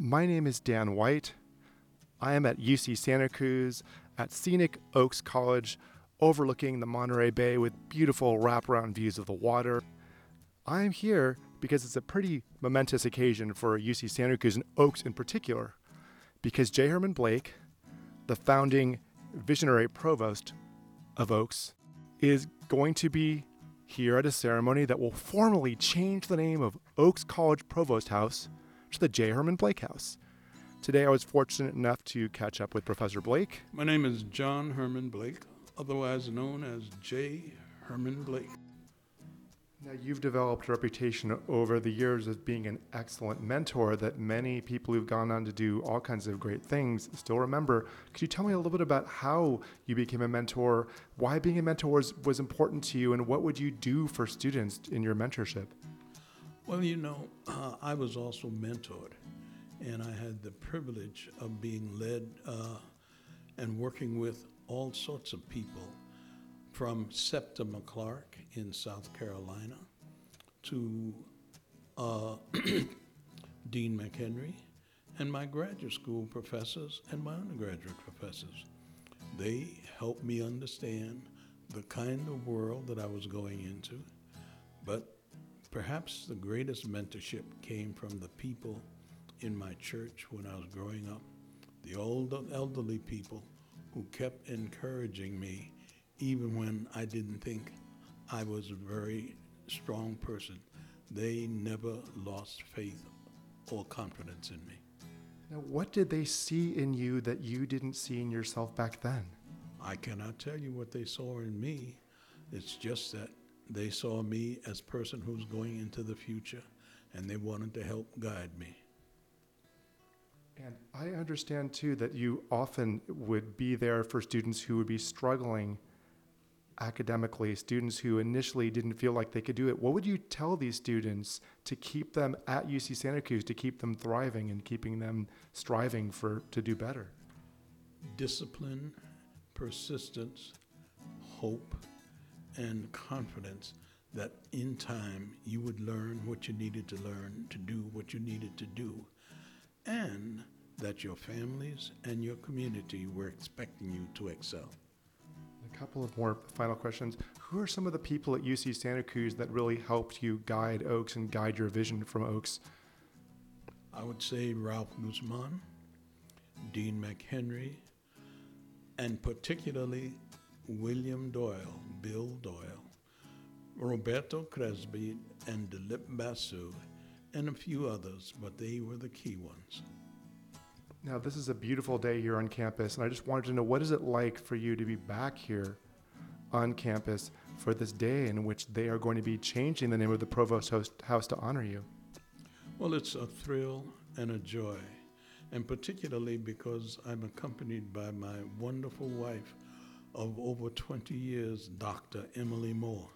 My name is Dan White. I am at UC Santa Cruz at Scenic Oakes College, overlooking the Monterey Bay with beautiful wraparound views of the water. I am here because it's a pretty momentous occasion for UC Santa Cruz and Oakes in particular, because J. Herman Blake, the founding visionary provost of Oakes, is going to be here at a ceremony that will formally change the name of Oakes College Provost House to the J. Herman Blake House. Today, I was fortunate enough to catch up with Professor Blake. My name is John Herman Blake, otherwise known as J. Herman Blake. Now, you've developed a reputation over the years as being an excellent mentor that many people who've gone on to do all kinds of great things still remember. Could you tell me a little bit about how you became a mentor, why being a mentor was, was important to you, and what would you do for students in your mentorship? Well, you know, uh, I was also mentored, and I had the privilege of being led uh, and working with all sorts of people from Septima Clark in South Carolina to uh, Dean McHenry and my graduate school professors and my undergraduate professors. They helped me understand the kind of world that I was going into, but perhaps the greatest mentorship came from the people in my church when I was growing up, the old elderly people who kept encouraging me even when I didn't think I was a very strong person. They never lost faith or confidence in me. Now, what did they see in you that you didn't see in yourself back then? I cannot tell you what they saw in me. It's just that they saw me as person who's going into the future and they wanted to help guide me. And I understand too that you often would be there for students who would be struggling academically, students who initially didn't feel like they could do it, what would you tell these students to keep them at UC Santa Cruz, to keep them thriving and keeping them striving for to do better? Discipline, persistence, hope, and confidence that in time you would learn what you needed to learn to do what you needed to do, and that your families and your community were expecting you to excel A couple of more final questions. Who are some of the people at UC Santa Cruz that really helped you guide Oakes and guide your vision from Oakes? I would say Ralph Guzman, Dean McHenry, and particularly William Doyle, Bill Doyle, Roberto Cresby, and Dilip Basu, and a few others, but they were the key ones. Now, this is a beautiful day here on campus, and I just wanted to know what is it like for you to be back here on campus for this day in which they are going to be changing the name of the Provost House to honor you? Well, it's a thrill and a joy, and particularly because I'm accompanied by my wonderful wife of over 20 years, Dr. Emily Moore.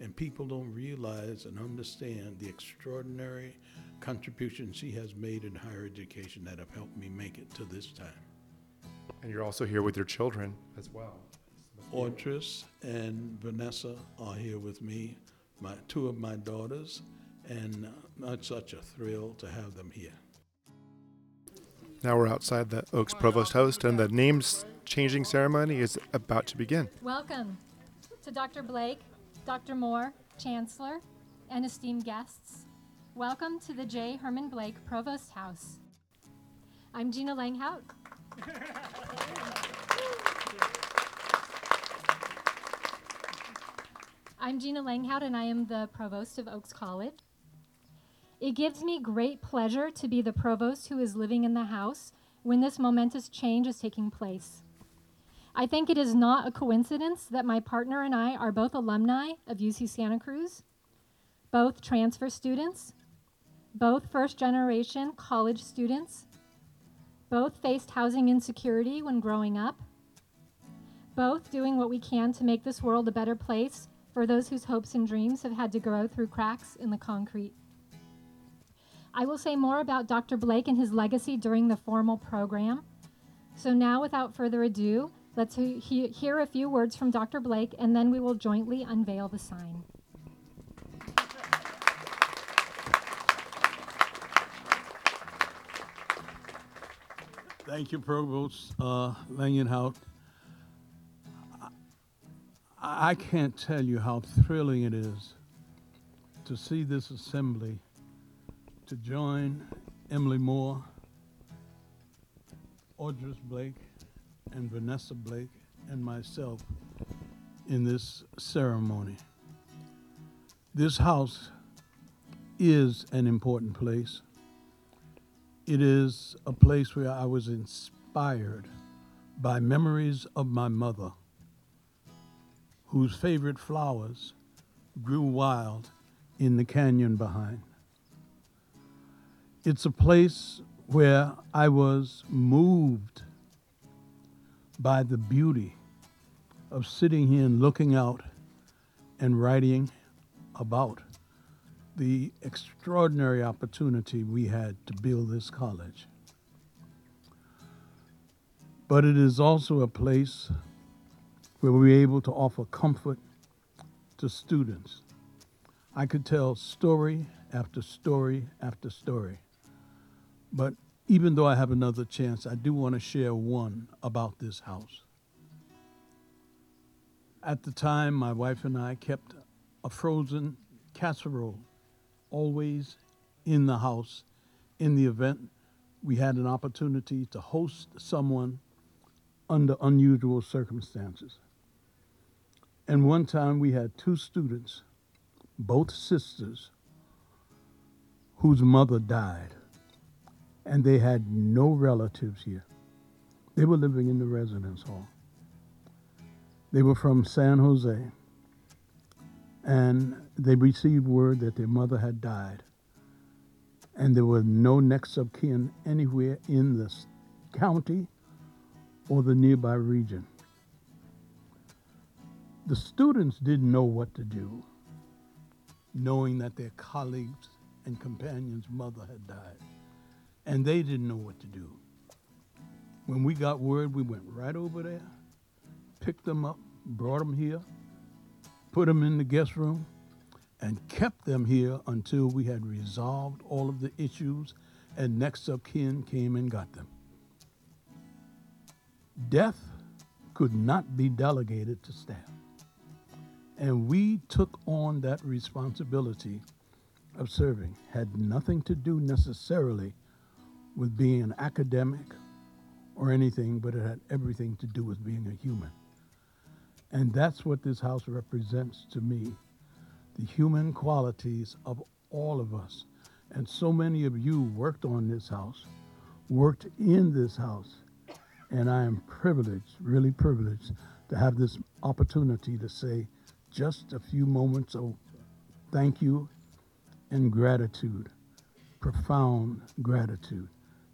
And people don't realize and understand the extraordinary contributions she has made in higher education that have helped me make it to this time. And you're also here with your children as well. Audris and Vanessa are here with me, my two of my daughters, and uh, it's such a thrill to have them here. Now we're outside the Oakes Provost House, and the names changing ceremony is about to begin. Welcome to Dr. Blake, Dr. Moore, Chancellor, and esteemed guests. Welcome to the J. Herman Blake Provost House. I'm Gina Langhout. I'm Gina Langhout, and I am the provost of Oakes College. It gives me great pleasure to be the provost who is living in the house when this momentous change is taking place. I think it is not a coincidence that my partner and I are both alumni of UC Santa Cruz, both transfer students, both first generation college students, both faced housing insecurity when growing up, both doing what we can to make this world a better place for those whose hopes and dreams have had to grow through cracks in the concrete. I will say more about Dr. Blake and his legacy during the formal program. So now, without further ado, let's he- hear a few words from Dr. Blake, and then we will jointly unveil the sign. Thank you, Provost uh, I can't tell you how thrilling it is to see this assembly, to join Emily Moore, Audris Blake, and Vanessa Blake, and myself in this ceremony. This house is an important place. It is a place where I was inspired by memories of my mother, whose favorite flowers grew wild in the canyon behind. It's a place where I was moved by the beauty of sitting here and looking out and writing about the extraordinary opportunity we had to build this college. But it is also a place where we're able to offer comfort to students. I could tell story after story after story. But even though I have another chance, I do want to share one about this house. At the time, my wife and I kept a frozen casserole always in the house in the event we had an opportunity to host someone under unusual circumstances. And one time we had two students, both sisters, whose mother died, and they had no relatives here. They were living in the residence hall. They were from San Jose, and they received word that their mother had died, and there were no next of kin anywhere in the county or the nearby region. The students didn't know what to do, knowing that their colleagues and companions' mother had died, and they didn't know what to do. When we got word, we went right over there, picked them up, brought them here, put them in the guest room, and kept them here until we had resolved all of the issues and next of kin came and got them. Death could not be delegated to staff. And we took on that responsibility of serving. Had nothing to do necessarily with being an academic or anything, but it had everything to do with being a human. And that's what this house represents to me the human qualities of all of us. And so many of you worked on this house, worked in this house. And I am privileged, really privileged, to have this opportunity to say just a few moments of thank you and gratitude, profound gratitude.